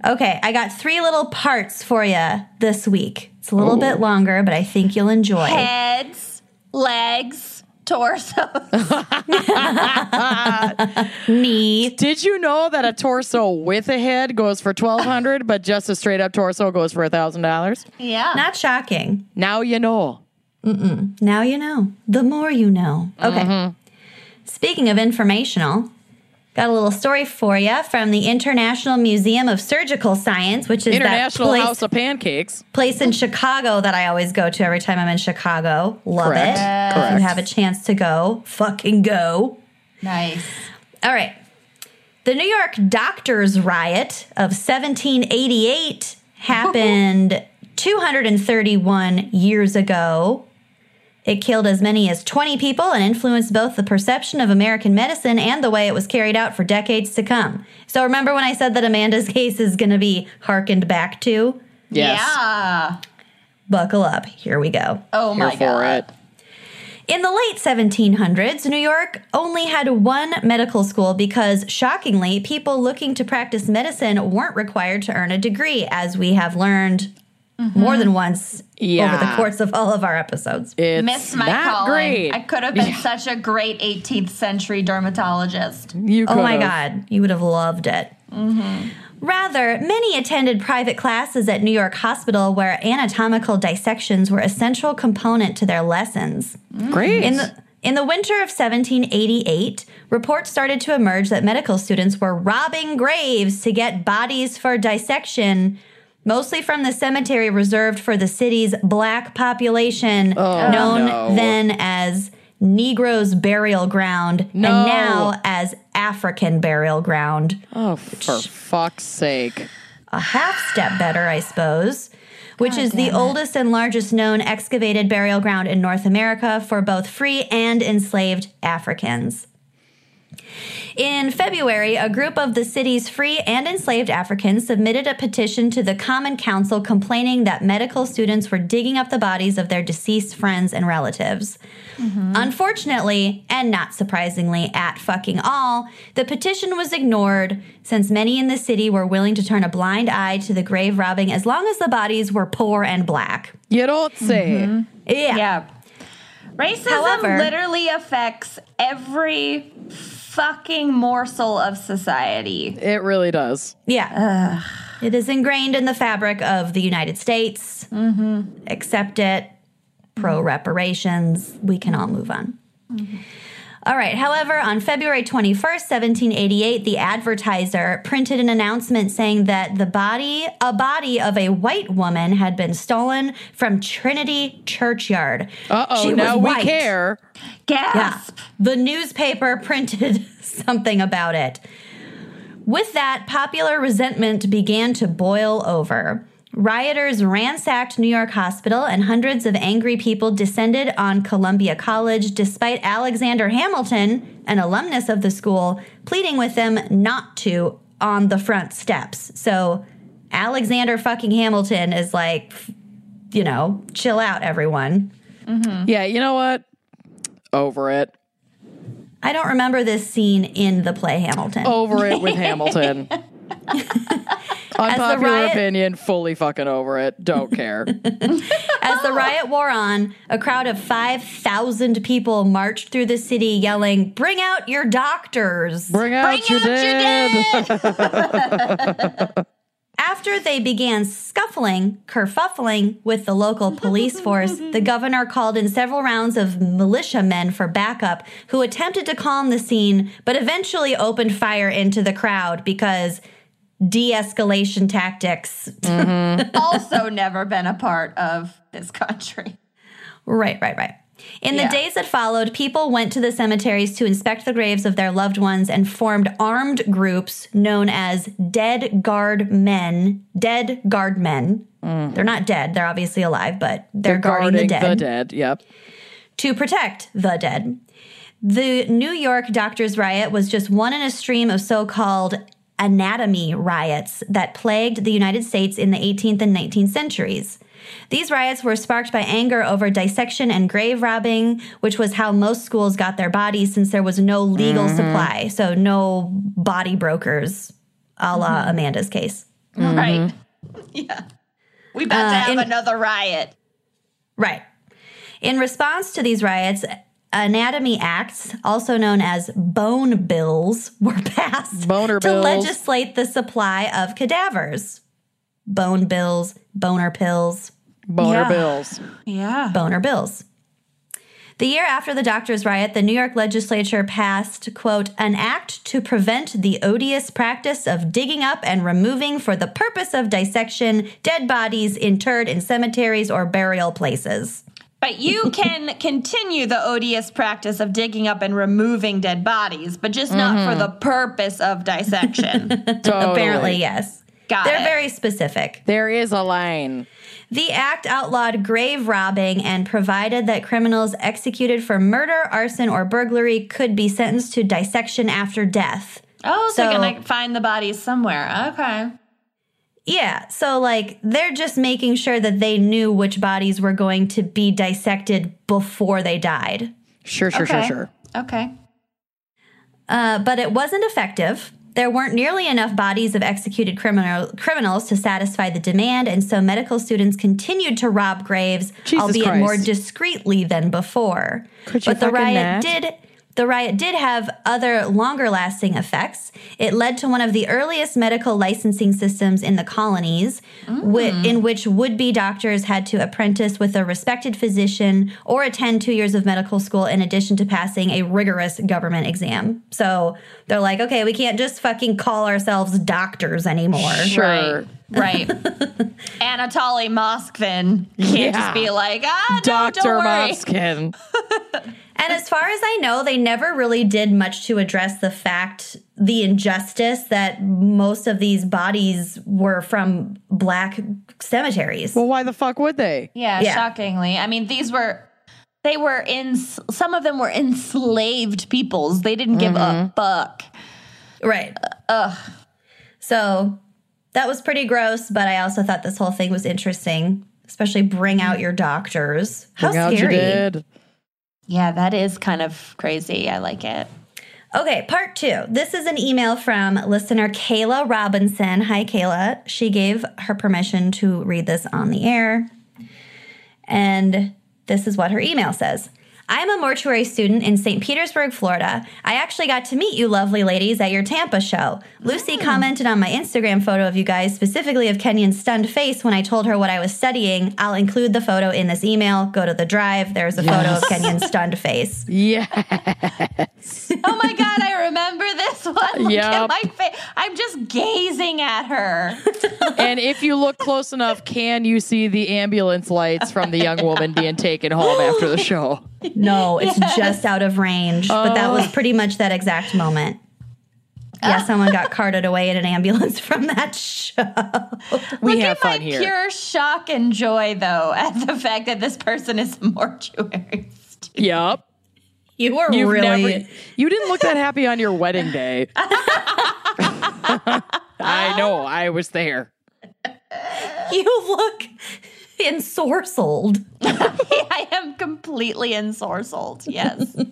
Okay, I got three little parts for you this week. It's a little bit longer, but I think you'll enjoy. Heads, legs, torso. Knee. Did you know that a torso with a head goes for twelve hundred, but just a straight up torso goes for a thousand dollars? yeah. Not shocking. Now you know. Now you know. The more you know. Okay. Mm-hmm. Speaking of informational, got a little story for you from the International Museum of Surgical Science, which is International that place, House of Pancakes. place in Chicago that I always go to every time I'm in Chicago. Love Correct. it. If Correct. you have a chance to go, fucking go. Nice. All right. The New York Doctors Riot of 1788 happened 231 years ago. It killed as many as 20 people and influenced both the perception of American medicine and the way it was carried out for decades to come. So, remember when I said that Amanda's case is going to be harkened back to? Yes. Yeah. Buckle up. Here we go. Oh, Here my for God. it. In the late 1700s, New York only had one medical school because, shockingly, people looking to practice medicine weren't required to earn a degree, as we have learned Mm-hmm. more than once Yeah. over the course of all of our episodes. It's Missed my not calling. great. I could have been such a great 18th century dermatologist. you could Oh my could've. God, you would have loved it. Mm-hmm. Rather, many attended private classes at New York Hospital where anatomical dissections were a central component to their lessons. Mm. Great. In the in the winter of 1788, reports started to emerge that medical students were robbing graves to get bodies for dissection, mostly from the cemetery reserved for the city's black population, oh, known no. then as Negroes Burial Ground, No. and now as African Burial Ground. oh, for fuck's sake. A half step better, I suppose, which is the oldest and largest known excavated burial ground in North America for both free and enslaved Africans. In February, a group of the city's free and enslaved Africans submitted a petition to the Common Council complaining that medical students were digging up the bodies of their deceased friends and relatives. Mm-hmm. Unfortunately, and not surprisingly at fucking all, the petition was ignored since many in the city were willing to turn a blind eye to the grave robbing as long as the bodies were poor and black. You don't mm-hmm. say. Yeah. Yeah. Racism However- literally affects every fucking morsel of society. It really does. Yeah. It is ingrained in the fabric of the United States. Mm-hmm. Accept it. Pro reparations. We can all move on. Mm-hmm. All right. However, on February 21st, 1788, the advertiser printed an announcement saying that the body, a body of a white woman had been stolen from Trinity Churchyard. Uh-oh, was now we white. care. Gasp. Yeah. The newspaper printed something about it. With that, popular resentment began to boil over. Rioters ransacked New York Hospital, and hundreds of angry people descended on Columbia College, despite Alexander Hamilton, an alumnus of the school, pleading with them not to on the front steps. So, Alexander fucking Hamilton is like, you know, chill out, everyone. Mm-hmm. Yeah, you know what? Over it. I don't remember this scene in the play Hamilton. Over it with Hamilton. Unpopular riot- opinion, fully fucking over it. Don't care. As the riot wore on, a crowd of 5,000 people marched through the city yelling, Bring out your doctors! Bring out Bring your out your dead. After they began scuffling, kerfuffling with the local police force, the governor called in several rounds of militiamen for backup who attempted to calm the scene, but eventually opened fire into the crowd because de escalation tactics. Mm-hmm. also never been a part of this country. Right, right, right. In Yeah. the days that followed, people went to the cemeteries to inspect the graves of their loved ones and formed armed groups known as Dead Guard Men. Dead Guard Men. Mm. They're not dead, they're obviously alive, but they're, guarding, the dead the dead. Yep. to protect the dead. The New York doctors' riot was just one in a stream of so called anatomy riots that plagued the United States in the 18th and 19th centuries. These riots were sparked by anger over dissection and grave robbing, which was how most schools got their bodies since there was no legal mm-hmm. supply. So, no body brokers, a la mm-hmm. Amanda's case. Mm-hmm. Right. Yeah. We about uh, to Uh, have in- another riot. Right. In response to these riots, anatomy acts, also known as bone bills, were passed Boner to bills. legislate the supply of cadavers. Bone bills, boner pills, Boner Yeah. bills. Yeah. boner bills. The year after the doctors' riot, the New York legislature passed, quote, an act to prevent the odious practice of digging up and removing for the purpose of dissection dead bodies interred in cemeteries or burial places. But you can continue the odious practice of digging up and removing dead bodies, but just not for mm-hmm. the purpose of dissection. Totally. Apparently, yes. Got it. They're it. very specific. There is a line. The act outlawed grave robbing and provided that criminals executed for murder, arson, or burglary could be sentenced to dissection after death. oh, so, So- gonna find the bodies somewhere. Okay. Yeah, so like they're just making sure that they knew which bodies were going to be dissected before they died. Sure, sure, okay. sure, sure. Okay. Uh, but it wasn't effective. There weren't nearly enough bodies of executed criminal, criminals to satisfy the demand, and so medical students continued to rob graves, Jesus albeit Christ. more discreetly than before. Could you but the riot not? did the riot did have other longer lasting effects. It led to one of the earliest medical licensing systems in the colonies, whi- Mm. in which would be doctors had to apprentice with a respected physician or attend two years of medical school in addition to passing a rigorous government exam. So they're like, okay, we can't just fucking call ourselves doctors anymore. Sure. Right. Anatoly Moskvin can't Yeah. just be like, ah, no, Dr. don't And as far as I know, they never really did much to address the fact, the injustice that most of these bodies were from black cemeteries. Well, why the fuck would they? Yeah, Yeah. shockingly. I mean, these were they were in some of them were enslaved peoples. They didn't give a fuck. Right. Ugh. So that was pretty gross, but I also thought this whole thing was interesting, especially bring out your doctors. How Look out you scary. Yeah, that is kind of crazy. I like it. Okay, part two. This is an email from listener Kayla Robinson. Hi, Kayla. She gave her permission to read this on the air. And this is what her email says. I am a mortuary student in St. Petersburg, Florida. I actually got to meet you lovely ladies at your Tampa show. Lucy oh. commented on my Instagram photo of you guys, specifically of Kenyon's stunned face when I told her what I was studying. I'll include the photo in this email. Go to the drive. There's a photo of Kenyon's stunned face. Yeah. Oh my god, I remember this one. Look Yep. at my face. I'm just gazing at her. and if you look close enough, can you see the ambulance lights from the young woman being taken home after the show? No, it's just out of range. But that was oh. pretty much that exact moment. Yeah, oh. someone got carted away in an ambulance from that show. We Look have at my fun here. pure shock and joy, though, at the fact that this person is a mortuary. student. Yep. You were You've really. never you didn't look that happy on your wedding day. I know, I was there. You look ensorcelled. I am completely ensorcelled. Yes.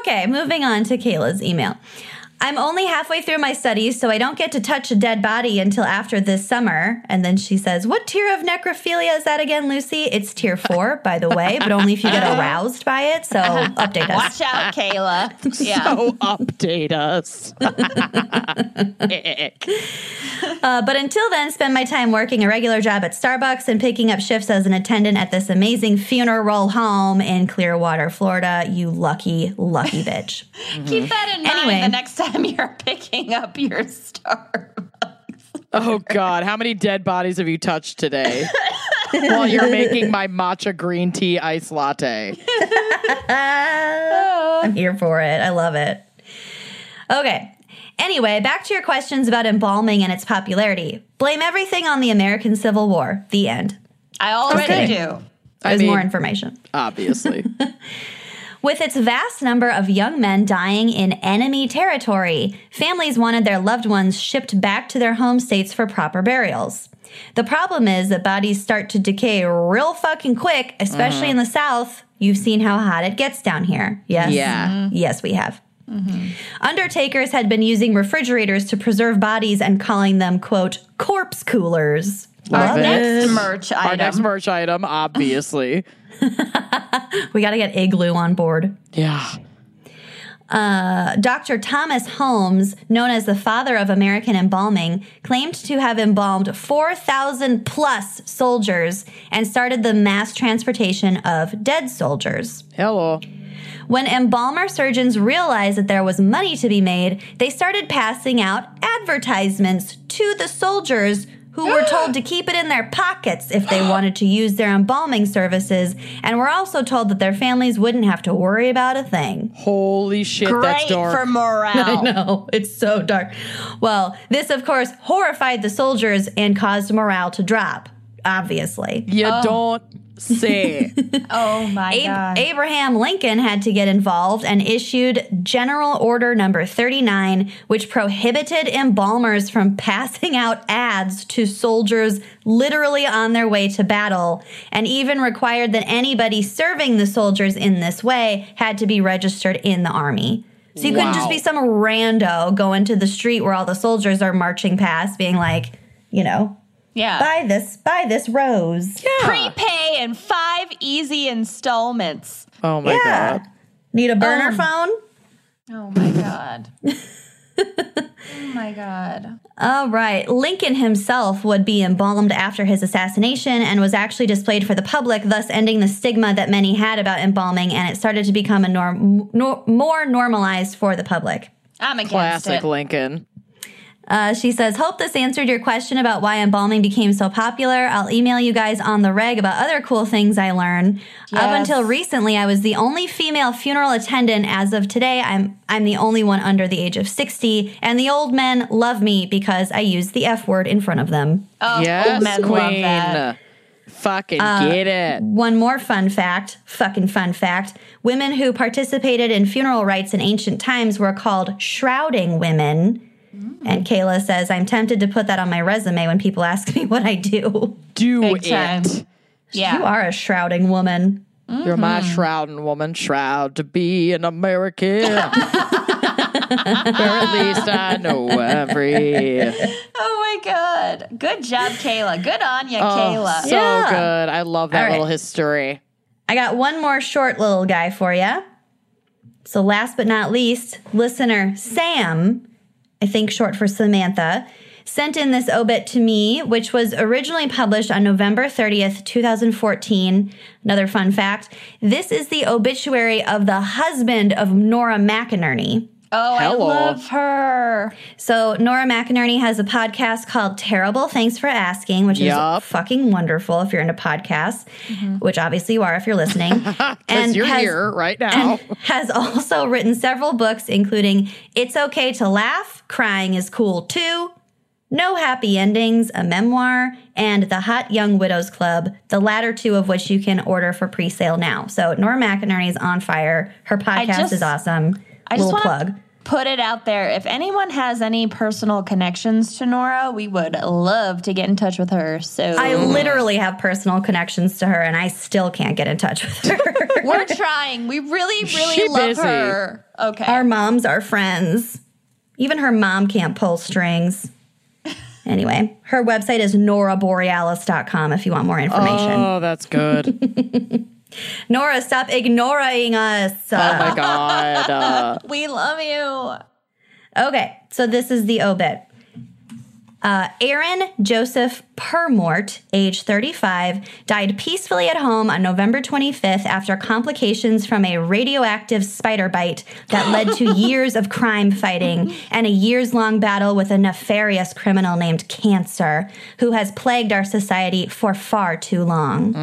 Okay, moving on to Kayla's email. I'm only halfway through my studies, so I don't get to touch a dead body until after this summer. And then she says, What tier of necrophilia is that again, Lucy? It's tier four, by the way, but only if you get aroused by it. So update us. Watch out, Kayla. Yeah. Oh, update us. Uh, but until then, spend my time working a regular job at Starbucks and picking up shifts as an attendant at this amazing funeral home in Clearwater, Florida. You lucky, lucky bitch. Keep that in mind. Anyway. mind the next time you're picking up your Starbucks. Oh God, how many dead bodies have you touched today? While you're making my matcha green tea ice latte. I'm here for it. I love it. Okay. Anyway, back to your questions about embalming and its popularity. Blame everything on the American Civil War. The end. I already Okay. do. I There's mean, more information. obviously. With its vast number of young men dying in enemy territory, families wanted their loved ones shipped back to their home states for proper burials. The problem is that bodies start to decay real fucking quick, especially mm. in the South. You've seen how hot it gets down here. Yes. Yeah. Mm-hmm. Yes, we have. Mm-hmm. Undertakers had been using refrigerators to preserve bodies and calling them, quote, corpse coolers. Love Our it. next merch item. Our next merch item, obviously. We got to get Igloo on board. Yeah. Uh, Dr. Thomas Holmes, known as the father of American embalming, claimed to have embalmed 4,000 plus soldiers and started the mass transportation of dead soldiers. Hello. When embalmer surgeons realized that there was money to be made, they started passing out advertisements to the soldiers who were told to keep it in their pockets if they wanted to use their embalming services, and were also told that their families wouldn't have to worry about a thing. Holy shit, that's Great dark. for morale. I know, it's so dark. Well, this, of course, horrified the soldiers and caused morale to drop, obviously. you oh. don't say. Oh my Ab- god. Abraham Lincoln had to get involved and issued General Order Number 39, which prohibited embalmers from passing out ads to soldiers literally on their way to battle, and even required that anybody serving the soldiers in this way had to be registered in the army. So you couldn't just be some rando going to the street where all the soldiers are marching past, being like, you know, yeah. buy this, buy this rose. Prepay in five easy installments. Oh my Yeah. God. Need a burner um, phone? Oh my god. oh my god. All right. Lincoln himself would be embalmed after his assassination and was actually displayed for the public, thus ending the stigma that many had about embalming, and it started to become a norm, nor, more normalized for the public. I'm against Classic it. Lincoln. Uh, she says, Hope this answered your question about why embalming became so popular. I'll email you guys on the reg about other cool things I learned. Up until recently, I was the only female funeral attendant. As of today, I'm I'm the only one under the age of 60, and the old men love me because I use the F word in front of them. Oh, yes, men love that. Fucking Uh, get it. One more fun fact, fucking fun fact. Women who participated in funeral rites in ancient times were called shrouding women. Mm. And Kayla says, I'm tempted to put that on my resume when people ask me what I do. Do Big time. it. Yeah. You are a shrouding woman. You're my mm-hmm. shrouding woman. Shroud to be an American. or at least I know every. Oh my god. Good job, Kayla. Good on you, Oh, Kayla. so Yeah. good. I love that All right. little history. I got one more short little guy for you. So, last but not least, listener Sam, I think short for Samantha, sent in this obit to me, which was originally published on November 30th, 2014. Another fun fact this is the obituary of the husband of Nora McInerney. Oh, Hello. I love her. So Nora McInerney has a podcast called Terrible. Thanks for asking, which Yup. is fucking wonderful if you're into podcasts, mm-hmm. which obviously you are if you're listening. Because you're has- here right now. and has also written several books, including It's Okay to Laugh, Crying is Cool Too, No Happy Endings, a memoir, and The Hot Young Widows Club, the latter two of which you can order for pre sale now. So Nora McInerney is on fire. Her podcast just- is awesome. I just want plug. to put it out there. If anyone has any personal connections to Nora, we would love to get in touch with her. So I literally have personal connections to her, and I still can't get in touch with her. we're trying. We really, really She love busy. her. Okay. Our moms are friends. Even her mom can't pull strings. Anyway, her website is noraborealis.com if you want more information. Oh, that's good. Nora, stop ignoring us. oh my god. Uh, We love you. Okay, so this is the obit. Uh, Aaron Joseph Purmort, age 35, died peacefully at home on November 25th after complications from a radioactive spider bite that led to years of crime fighting and a years long battle with a nefarious criminal named Cancer, who has plagued our society for far too long.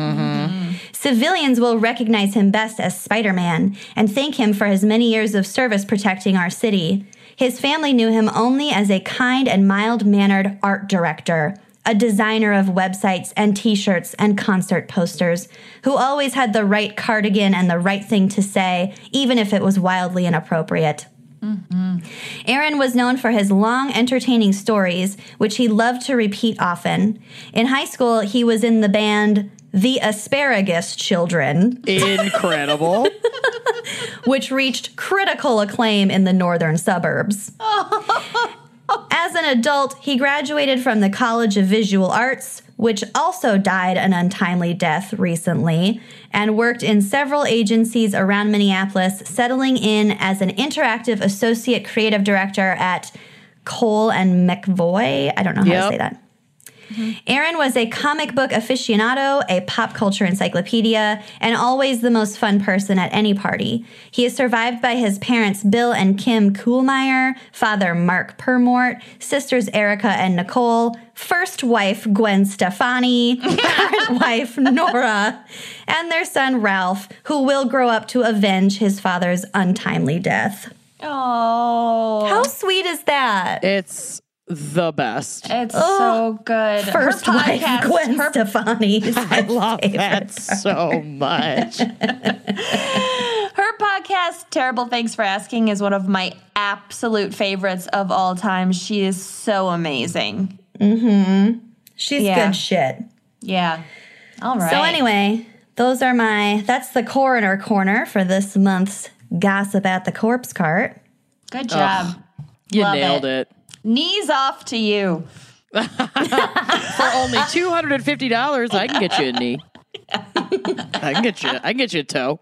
Civilians will recognize him best as Spider Man and thank him for his many years of service protecting our city. His family knew him only as a kind and mild mannered art director, a designer of websites and t shirts and concert posters, who always had the right cardigan and the right thing to say, even if it was wildly inappropriate. Mm-hmm. Aaron was known for his long, entertaining stories, which he loved to repeat often. In high school, he was in the band The Asparagus Children, incredible. which reached critical acclaim in the northern suburbs. As an adult, he graduated from the College of Visual Arts, which also died an untimely death recently, and worked in several agencies around Minneapolis, settling in as an interactive associate creative director at Cole and McVoy. I don't know how Yep. to say that. Aaron was a comic book aficionado, a pop culture encyclopedia, and always the most fun person at any party. He is survived by his parents, Bill and Kim Kuhlmeyer, father Mark Purmort, sisters Erica and Nicole, first wife Gwen Stefani, current wife Nora, and their son Ralph, who will grow up to avenge his father's untimely death. Oh, How sweet is that? It's the best. it's so good. First her wife podcast, Gwen her, Stefani. I love favorite. that so much. her podcast, Terrible Thanks for Asking, is one of my absolute favorites of all time. She is so amazing. Mm-hmm. She's Yeah. good shit. Yeah. All right. So anyway, those are my that's the coroner corner for this month's gossip at the corpse cart. good job. You Love nailed it. it. Knees off to you. For only two hundred and fifty dollars, I can get you a knee. I can get you. I can get you a toe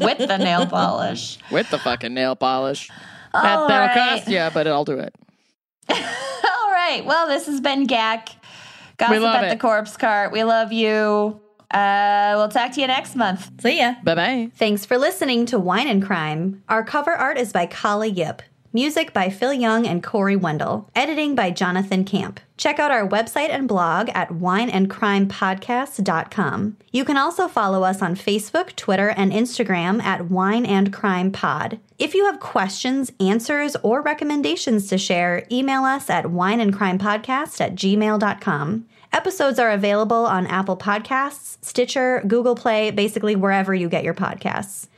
with the nail polish. with the fucking nail polish. That, All that'll right. cost you, but I'll do it. All right. Well, this has been GAC. Gossip love at the. Corpse Cart. We love you. Uh, we'll talk to you next month. See ya. Bye bye. Thanks for listening to Wine and Crime. Our cover art is by Kali Yip. Music by Phil Young and Corey Wendell. Editing by Jonathan Camp. Check out our website and blog at wineandcrimepodcast.com. You can also follow us on Facebook, Twitter, and Instagram at Wine and Crime Pod. If you have questions, answers, or recommendations to share, email us at wineandcrimepodcast at gmail.com. Episodes are available on Apple Podcasts, Stitcher, Google Play, basically wherever you get your podcasts.